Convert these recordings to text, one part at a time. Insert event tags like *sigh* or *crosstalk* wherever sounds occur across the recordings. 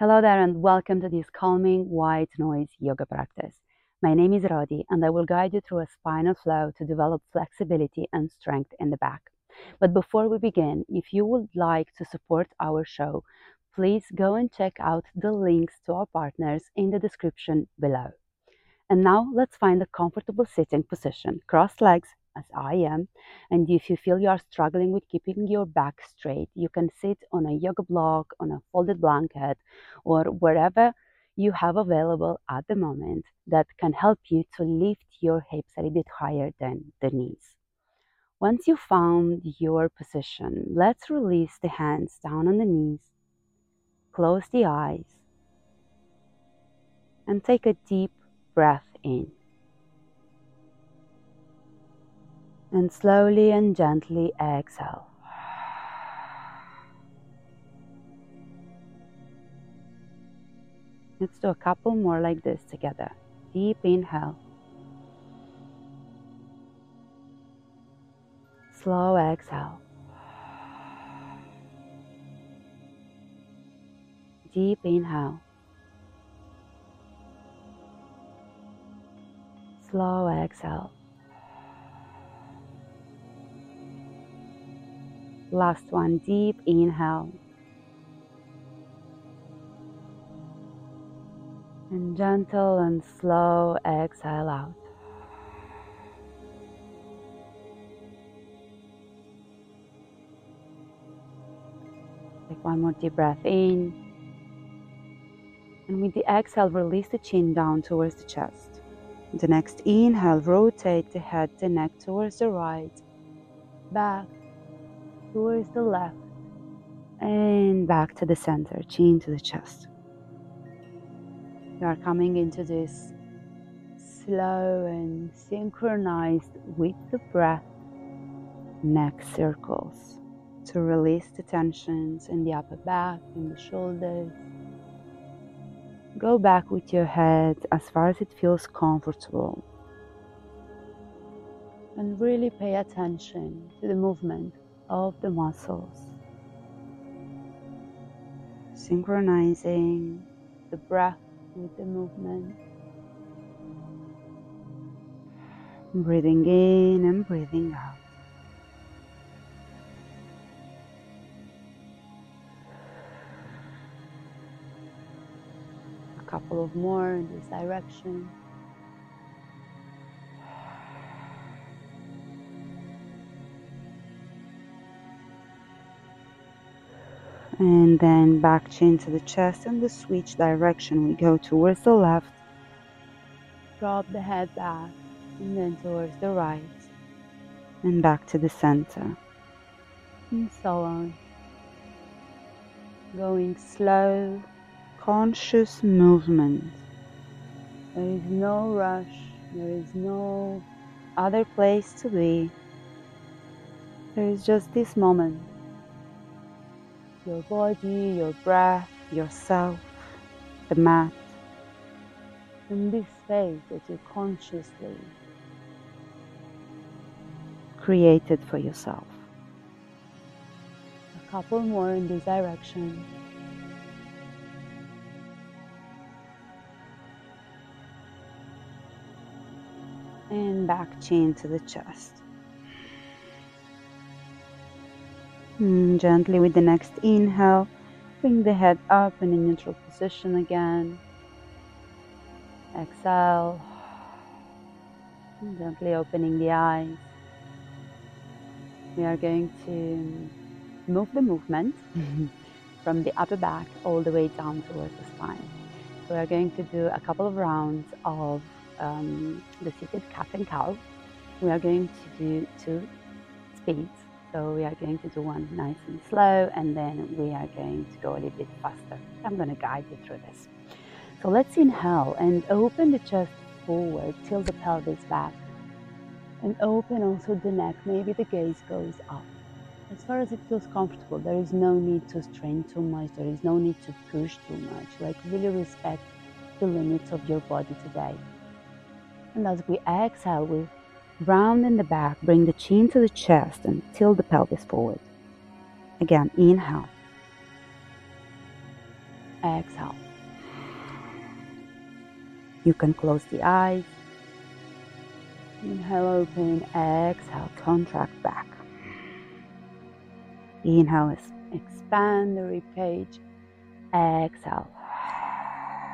Hello there, and welcome to this calming white noise yoga practice. My name is Rodi, and I will guide you through a spinal flow to develop flexibility and strength in the back. But before we begin, if you would like to support our show, please go and check out the links to our partners in the description below. And now let's find a comfortable sitting position. Cross legs as I am. And if you feel you are struggling with keeping your back straight, you can sit on a yoga block, on a folded blanket, or wherever you have available at the moment that can help you to lift your hips a little bit higher than the knees. Once you found your position, let's release the hands down on the knees, close the eyes, and take a deep breath in. And slowly and gently exhale. Let's do a couple more like this together. Deep inhale. Slow exhale. Deep inhale. Slow exhale. Last one, deep inhale. And gentle and slow exhale out. Take one more deep breath in. And with the exhale, release the chin down towards the chest. The next inhale, rotate the head, the neck towards the right, back, towards the left and back to the center, chin to the chest. You are coming into this slow and synchronized with the breath neck circles to release the tensions in the upper back, in the shoulders. Go back with your head as far as it feels comfortable. And really pay attention to the movement of the muscles, synchronizing the breath with the movement. Breathing in and breathing out. A couple of more in this direction. And then back chin to the chest and the switch direction we go towards the left. Drop the head back and then towards the right. And back to the center. And so on. Going slow. Conscious movement. There is no rush. There is no other place to be. There is just this moment your body, your breath, yourself, the mat, in this space that you consciously created for yourself. A couple more in this direction. And back chin to the chest. And mm, gently with the next inhale, bring the head up in a neutral position again. Exhale, gently opening the eyes. We are going to move the movement *laughs* from the upper back all the way down towards the spine. We are going to do a couple of rounds of um, the seated cat and cow. We are going to do two speeds so we are going to do one nice and slow, and then we are going to go a little bit faster. I'm going to guide you through this. So let's inhale and open the chest forward, tilt the pelvis back, and open also the neck. Maybe the gaze goes up. As far as it feels comfortable, there is no need to strain too much. There is no need to push too much. Like really respect the limits of your body today. And as we exhale, we Round in the back, bring the chin to the chest and tilt the pelvis forward. Again, inhale. Exhale. You can close the eyes. Inhale, open. Exhale, contract back. Inhale, expand the rib cage. Exhale,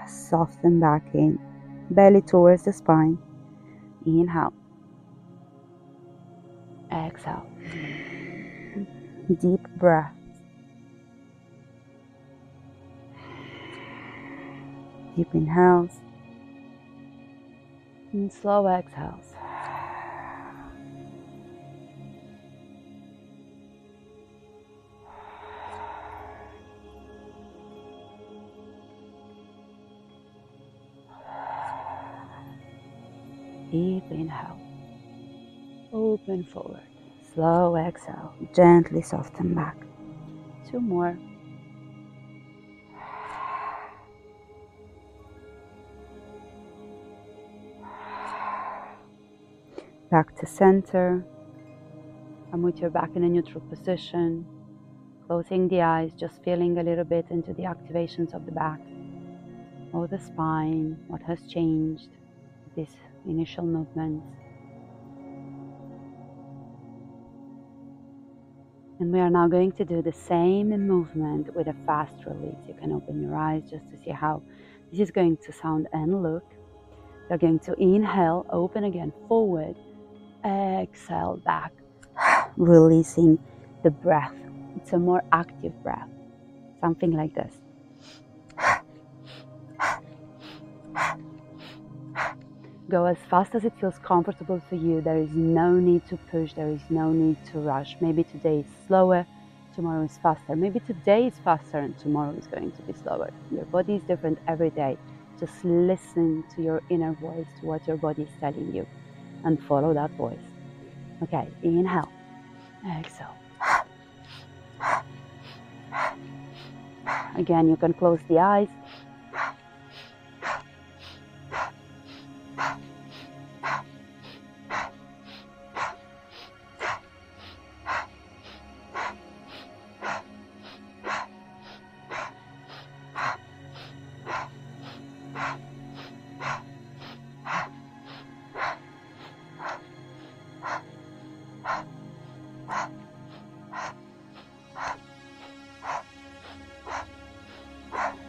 soften back in. Belly towards the spine. Inhale. Exhale. Deep breath. Deep inhales and slow exhales. Open forward. Slow exhale. Gently soften back. Two more. back to center. And with your back in a neutral position, closing the eyes, just feeling a little bit into the activations of the back or the spine, what has changed, this initial movement. And we are now going to do the same movement with a fast release. You can open your eyes just to see how this is going to sound and look. You're going to inhale, open again, forward, exhale back, *sighs* releasing the breath. It's a more active breath, something like this. Go as fast as it feels comfortable for you. There is no need to push, there is no need to rush. Maybe today is slower, tomorrow is faster. Maybe today is faster and tomorrow is going to be slower. Your body is different every day. Just listen to your inner voice, to what your body is telling you and follow that voice. Okay, inhale, exhale. Again, you can close the eyes.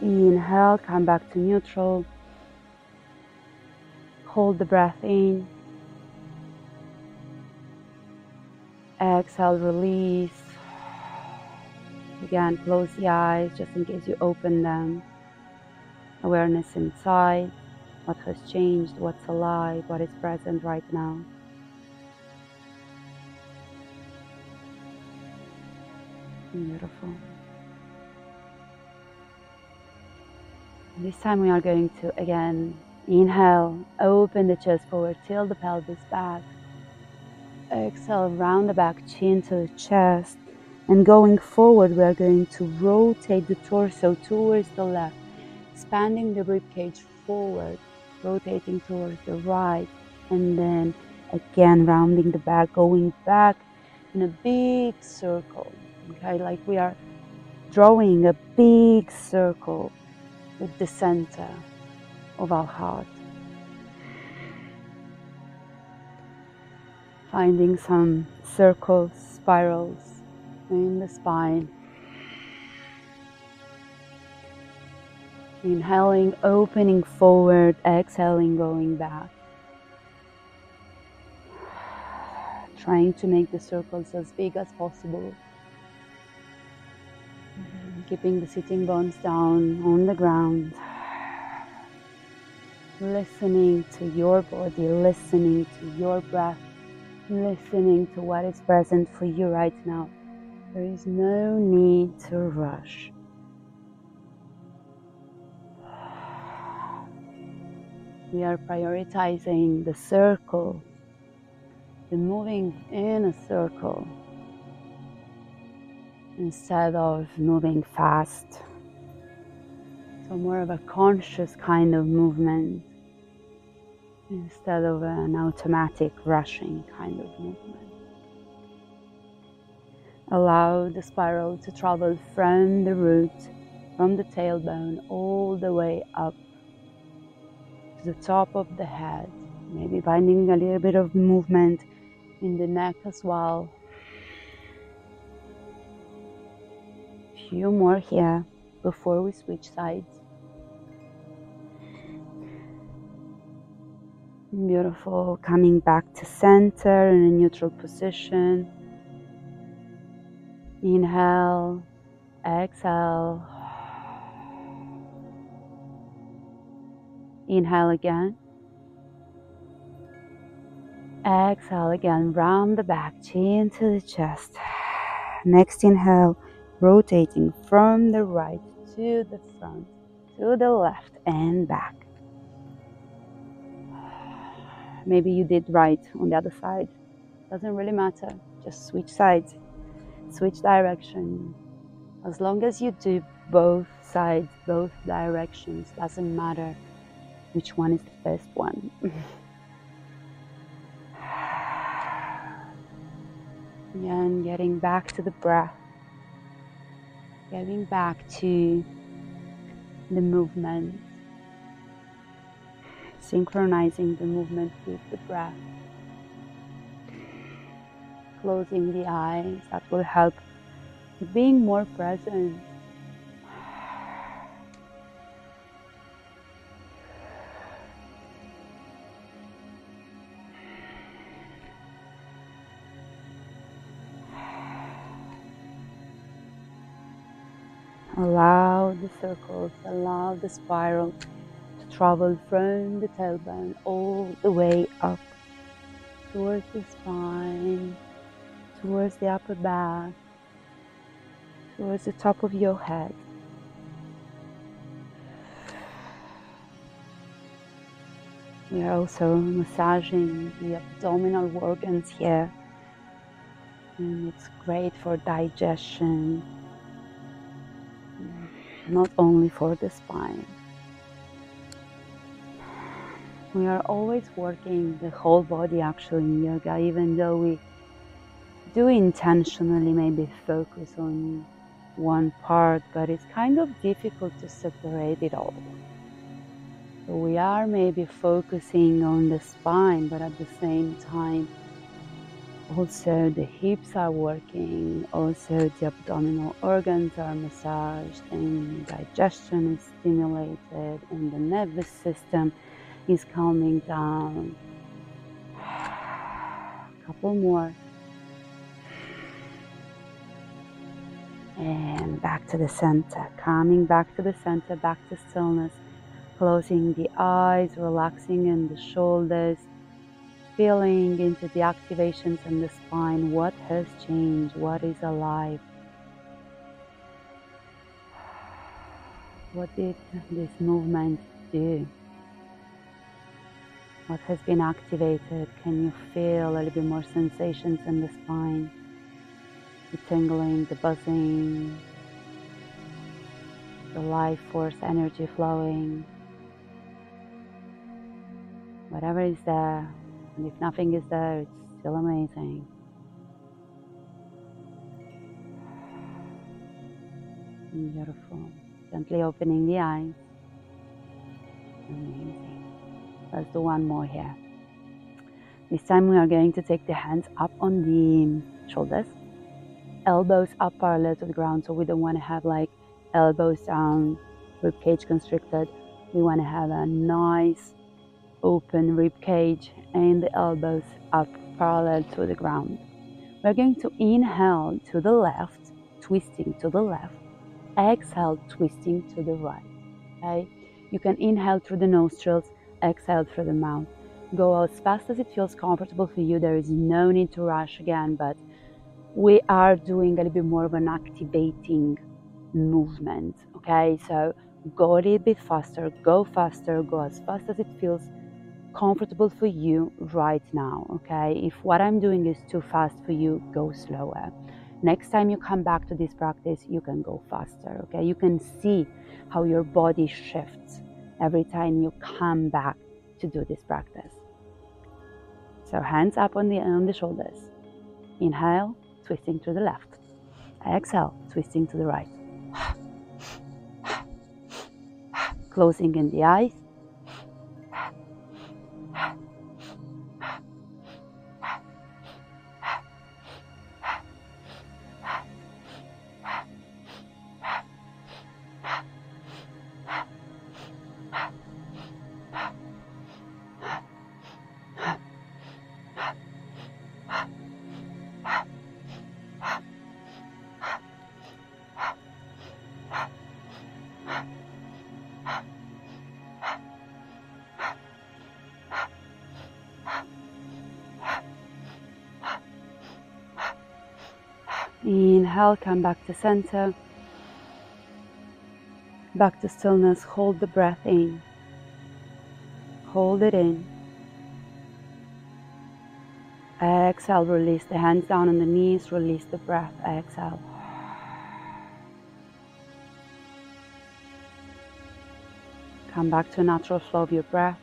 Inhale, come back to neutral. Hold the breath in. Exhale, release. Again, close the eyes just in case you open them. Awareness inside, what has changed, what's alive, what is present right now. Beautiful. This time we are going to again inhale, open the chest forward, tilt the pelvis back. Exhale, round the back, chin to the chest. And going forward, we are going to rotate the torso towards the left, expanding the rib cage forward, rotating towards the right, and then again rounding the back, going back in a big circle. Okay, like we are drawing a big circle with the center of our heart. Finding some circles, spirals in the spine. Inhaling, opening forward, exhaling, going back. Trying to make the circles as big as possible keeping the sitting bones down on the ground. Listening to your body, listening to your breath, listening to what is present for you right now. There is no need to rush. We are prioritizing the circle, the moving in a circle instead of moving fast. So, more of a conscious kind of movement instead of an automatic rushing kind of movement. Allow the spiral to travel from the root from the tailbone all the way up to the top of the head. Maybe finding a little bit of movement in the neck as well. Few more here before we switch sides. Beautiful. Coming back to center in a neutral position. Inhale, exhale. Inhale again. Exhale again, round the back, chin to the chest. Next inhale, rotating from the right to the front, to the left and back. *sighs* Maybe you did right on the other side. Doesn't really matter. Just switch sides, switch direction. As long as you do both sides, both directions, doesn't matter which one is the first one. *sighs* and getting back to the breath, getting back to the movement, synchronizing the movement with the breath, closing the eyes, that will help being more present the circles, allow the spiral to travel from the tailbone all the way up towards the spine, towards the upper back, towards the top of your head. We are also massaging the abdominal organs here, and it's great for digestion not only for the spine. We are always working the whole body actually in yoga, even though we do intentionally maybe focus on one part, but it's kind of difficult to separate it all. So we are maybe focusing on the spine, but at the same time, also, the hips are working, also, the abdominal organs are massaged, and digestion is stimulated, and the nervous system is calming down. A *sighs* couple more. And back to the center, coming back to the center, back to stillness, closing the eyes, relaxing in the shoulders feeling into the activations in the spine. What has changed? What is alive? What did this movement do? What has been activated? Can you feel a little bit more sensations in the spine? The tingling, the buzzing, the life force energy flowing. Whatever is there, and if nothing is there, it's still amazing. Beautiful. Gently opening the eyes. Amazing. Let's do one more here. This time we are going to take the hands up on the shoulders, elbows up parallel to the ground. So we don't want to have like elbows down, rib cage constricted. We want to have a nice open rib cage and the elbows up parallel to the ground. We're going to inhale to the left, twisting to the left, exhale, twisting to the right. Okay? You can inhale through the nostrils, exhale through the mouth. Go as fast as it feels comfortable for you. There is no need to rush again, but we are doing a little bit more of an activating movement. Okay, so go a little bit faster, go faster, go as fast as it feels comfortable for you right now. Okay, if what I'm doing is too fast for you, go slower. Next time you come back to this practice, you can go faster. Okay, you can see how your body shifts every time you come back to do this practice. So hands up on the on the shoulders. Inhale, twisting to the left. Exhale, twisting to the right. *sighs* *sighs* *sighs* closing in the eyes. Come back to center. Back to stillness. Hold the breath in. Hold it in. Exhale, release the hands down on the knees, release the breath. Exhale. Come back to a natural flow of your breath.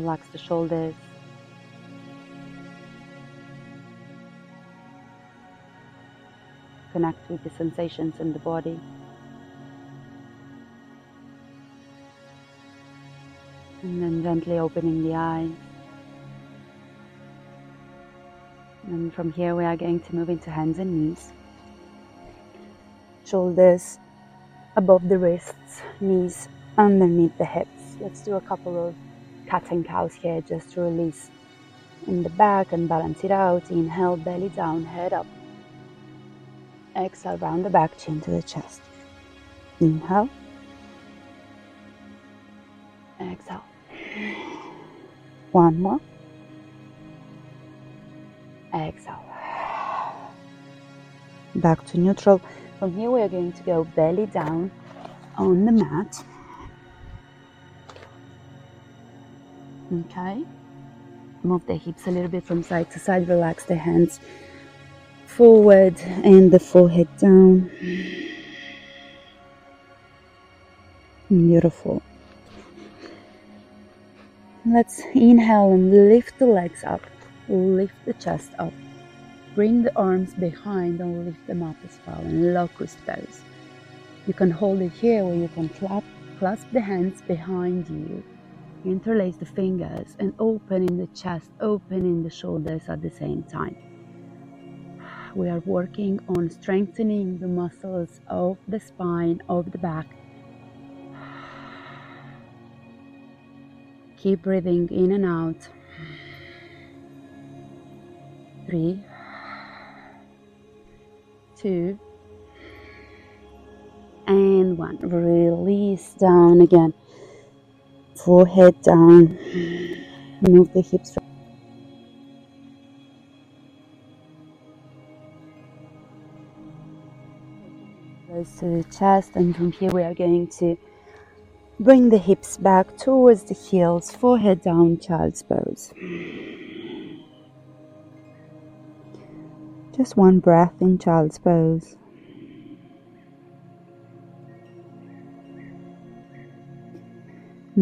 Relax the shoulders. Connect with the sensations in the body. And then gently opening the eyes. And from here, we are going to move into hands and knees. Shoulders above the wrists, knees underneath the hips. Let's do a couple of cat and cows here just to release in the back and balance it out. Inhale, belly down, head up. Exhale, round the back, chin to the chest. Inhale. Exhale. One more. Exhale. Back to neutral. From here, we are going to go belly down on the mat. Okay. Move the hips a little bit from side to side. Relax the hands forward and the forehead down. Beautiful. Let's inhale and lift the legs up, lift the chest up, bring the arms behind and lift them up as well in locust pose. You can hold it here or you can clap, clasp the hands behind you interlace the fingers and open in the chest, open in the shoulders at the same time. We are working on strengthening the muscles of the spine, of the back. Keep breathing in and out. Three, two, and one. Release down again forehead down. Move the hips. Close to the chest, and from here we are going to bring the hips back towards the heels, forehead down, child's pose. Just one breath in child's pose.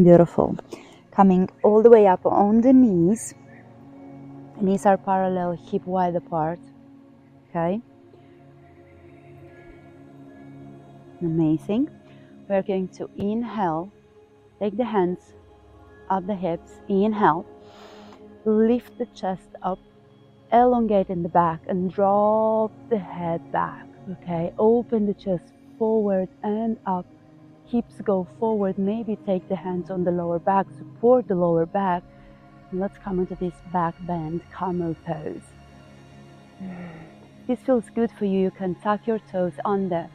Beautiful. Coming all the way up on the knees. Knees are parallel, hip wide apart. Okay. Amazing. We're going to inhale, take the hands up the hips, inhale, lift the chest up, elongate in the back, and drop the head back. Okay, open the chest forward and up hips go forward, maybe take the hands on the lower back, support the lower back. And let's come into this back bend camel pose. This feels good for you. You can tuck your toes under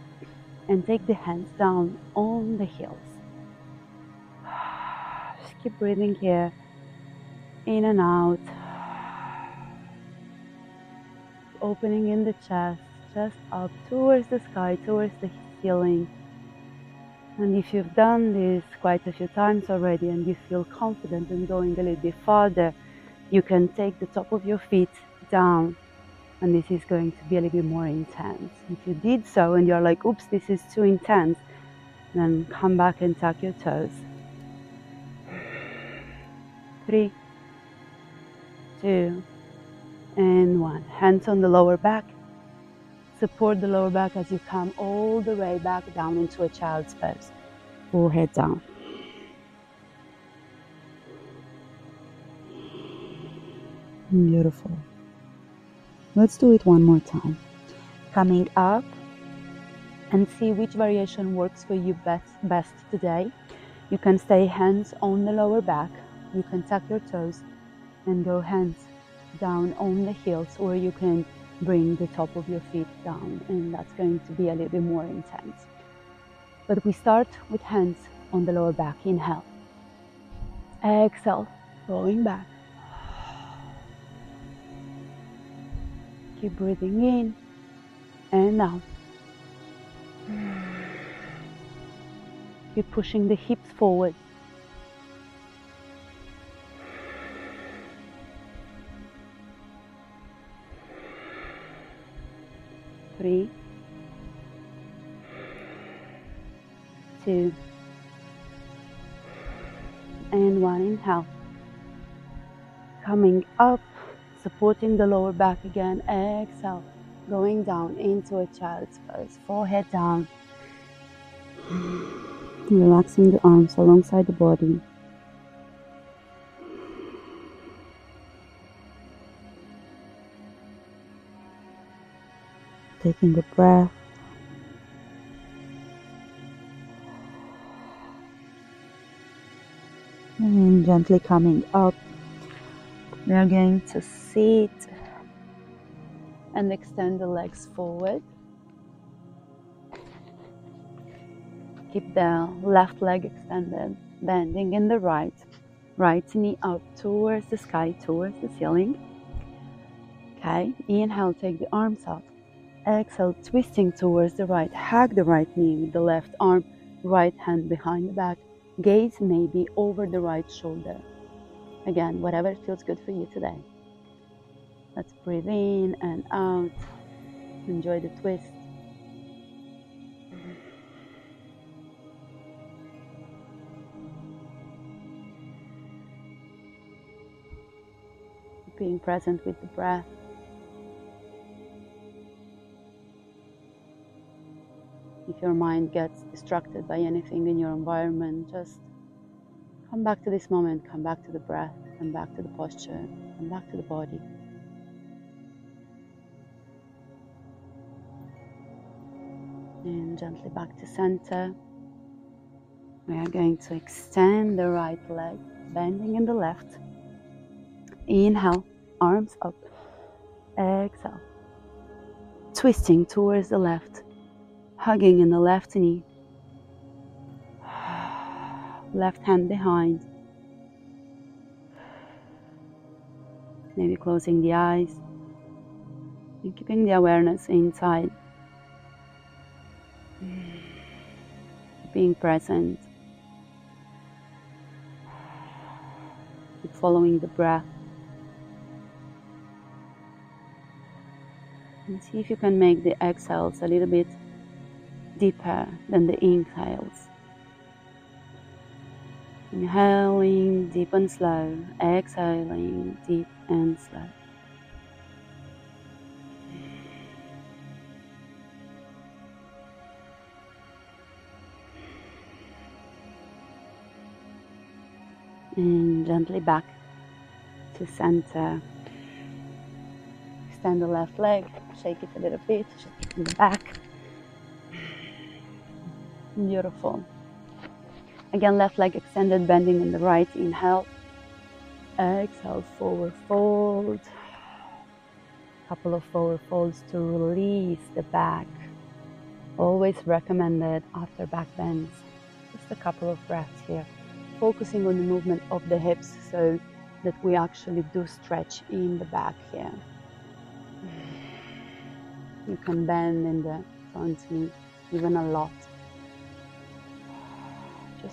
and take the hands down on the heels. *sighs* Just keep breathing here, in and out. Opening in the chest, chest up towards the sky, towards the ceiling. And if you've done this quite a few times already and you feel confident in going a little bit farther, you can take the top of your feet down and this is going to be a little bit more intense. If you did so and you're like, oops, this is too intense, then come back and tuck your toes. Three, two, and one. Hands on the lower back. Support the lower back as you come all the way back down into a child's pose. Forehead down. Beautiful. Let's do it one more time. Coming up and see which variation works for you best, best today. You can stay hands on the lower back. You can tuck your toes and go hands down on the heels, or you can bring the top of your feet down, and that's going to be a little bit more intense. But we start with hands on the lower back. Inhale. Exhale, going back. Keep breathing in and out. Keep pushing the hips forward. Three, two, and one. Inhale. Coming up supporting the lower back again. Exhale, going down into a child's pose. Forehead down. Relaxing the arms alongside the body. Taking a breath. And gently coming up we are going to sit and extend the legs forward. Keep the left leg extended, bending in the right. Right knee up towards the sky, towards the ceiling. Okay, inhale, take the arms up. Exhale, twisting towards the right. Hug the right knee with the left arm, right hand behind the back. Gaze maybe over the right shoulder. Again, whatever feels good for you today. Let's breathe in and out. Enjoy the twist. Being present with the breath. If your mind gets distracted by anything in your environment, just Come back to this moment, come back to the breath, come back to the posture, come back to the body. And gently back to center. We are going to extend the right leg, bending in the left. Inhale, arms up. Exhale. Twisting towards the left, hugging in the left knee *sighs* left hand behind. Maybe closing the eyes and keeping the awareness inside. *sighs* Being present. *sighs* Keep following the breath. And see if you can make the exhales a little bit deeper than the inhales. Inhaling deep and slow, exhaling deep and slow. And gently back to center. Extend the left leg, shake it a little bit, shake it in the back. Beautiful. Again, left leg extended, bending in the right. Inhale. Exhale, forward fold. Couple of forward folds to release the back. Always recommended after back bends. Just a couple of breaths here. Focusing on the movement of the hips so that we actually do stretch in the back here. You can bend in the front knee even a lot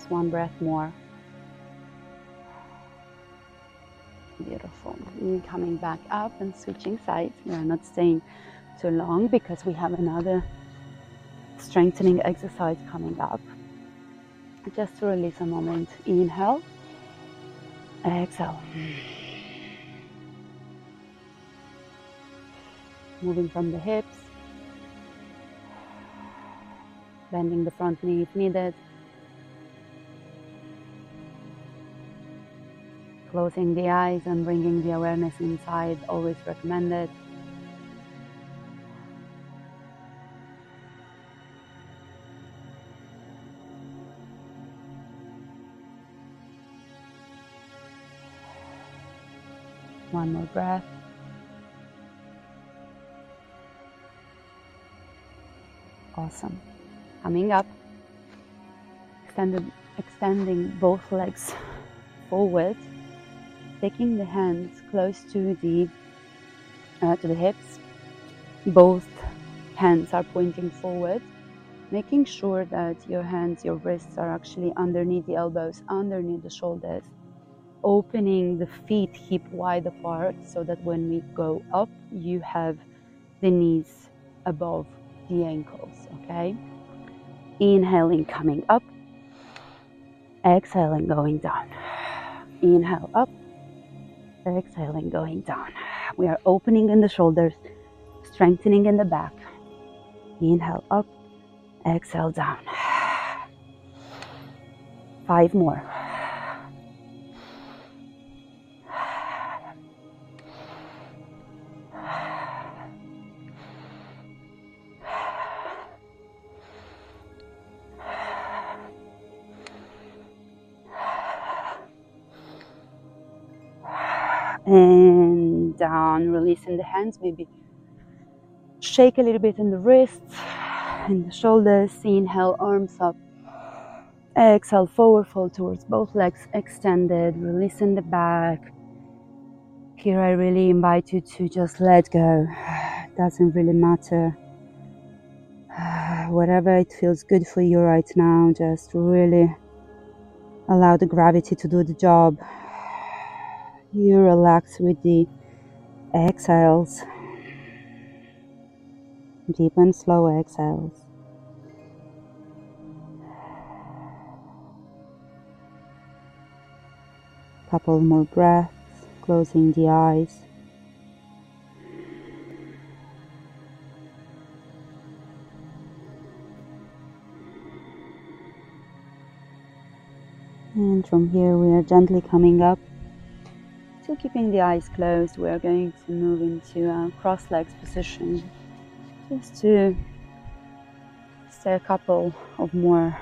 just one breath more. Beautiful. And coming back up and switching sides. We are not staying too long because we have another strengthening exercise coming up. Just to release a moment. Inhale. Exhale. moving from the hips, bending the front knee if needed, closing the eyes and bringing the awareness inside, always recommended. One more breath. Awesome. Coming up, extended, extending both legs *laughs* forward, taking the hands close to the uh, to the hips. Both hands are pointing forward, making sure that your hands, your wrists are actually underneath the elbows, underneath the shoulders opening the feet hip wide apart so that when we go up, you have the knees above the ankles, okay? Inhaling, coming up. Exhaling, going down. Inhale up. Exhaling, going down. We are opening in the shoulders, strengthening in the back. Inhale up. Exhale down. *sighs* Five more. Releasing the hands maybe shake a little bit in the wrists and the shoulders inhale arms up. Exhale forward fold towards both legs extended releasing the back. Here i really invite you to just let go. It *sighs* doesn't really matter. *sighs* Whatever it feels good for you right now just really allow the gravity to do the job. *sighs* You relax with the exhales, deep and slow exhales. Couple more breaths, closing the eyes. And from here, we are gently coming up Still keeping the eyes closed, we are going to move into a cross legs position just to stay a couple of more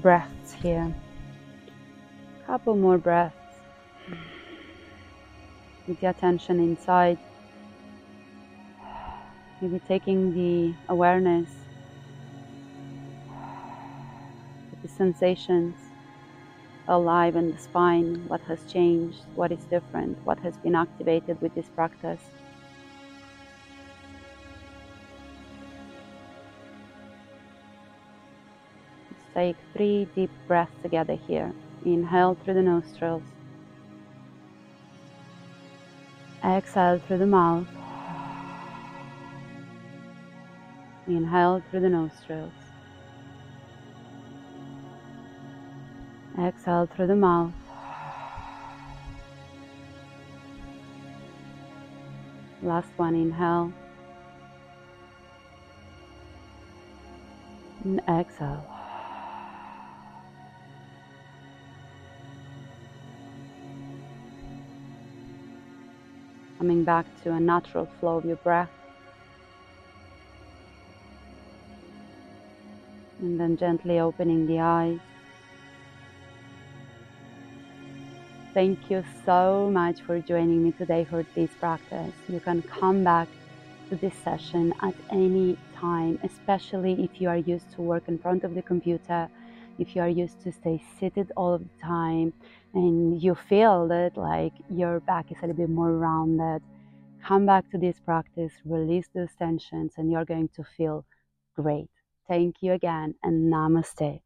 breaths here. Couple more breaths with the attention inside. Maybe taking the awareness, the sensations alive in the spine, what has changed, what is different, what has been activated with this practice. Let's take three deep breaths together here. Inhale through the nostrils. Exhale through the mouth. Inhale through the nostrils. Exhale through the mouth. Last one, inhale. And exhale. Coming back to a natural flow of your breath. And then gently opening the eyes. Thank you so much for joining me today for this practice. You can come back to this session at any time, especially if you are used to work in front of the computer, if you are used to stay seated all the time and you feel that like your back is a little bit more rounded. Come back to this practice, release those tensions, and you're going to feel great. Thank you again, and namaste.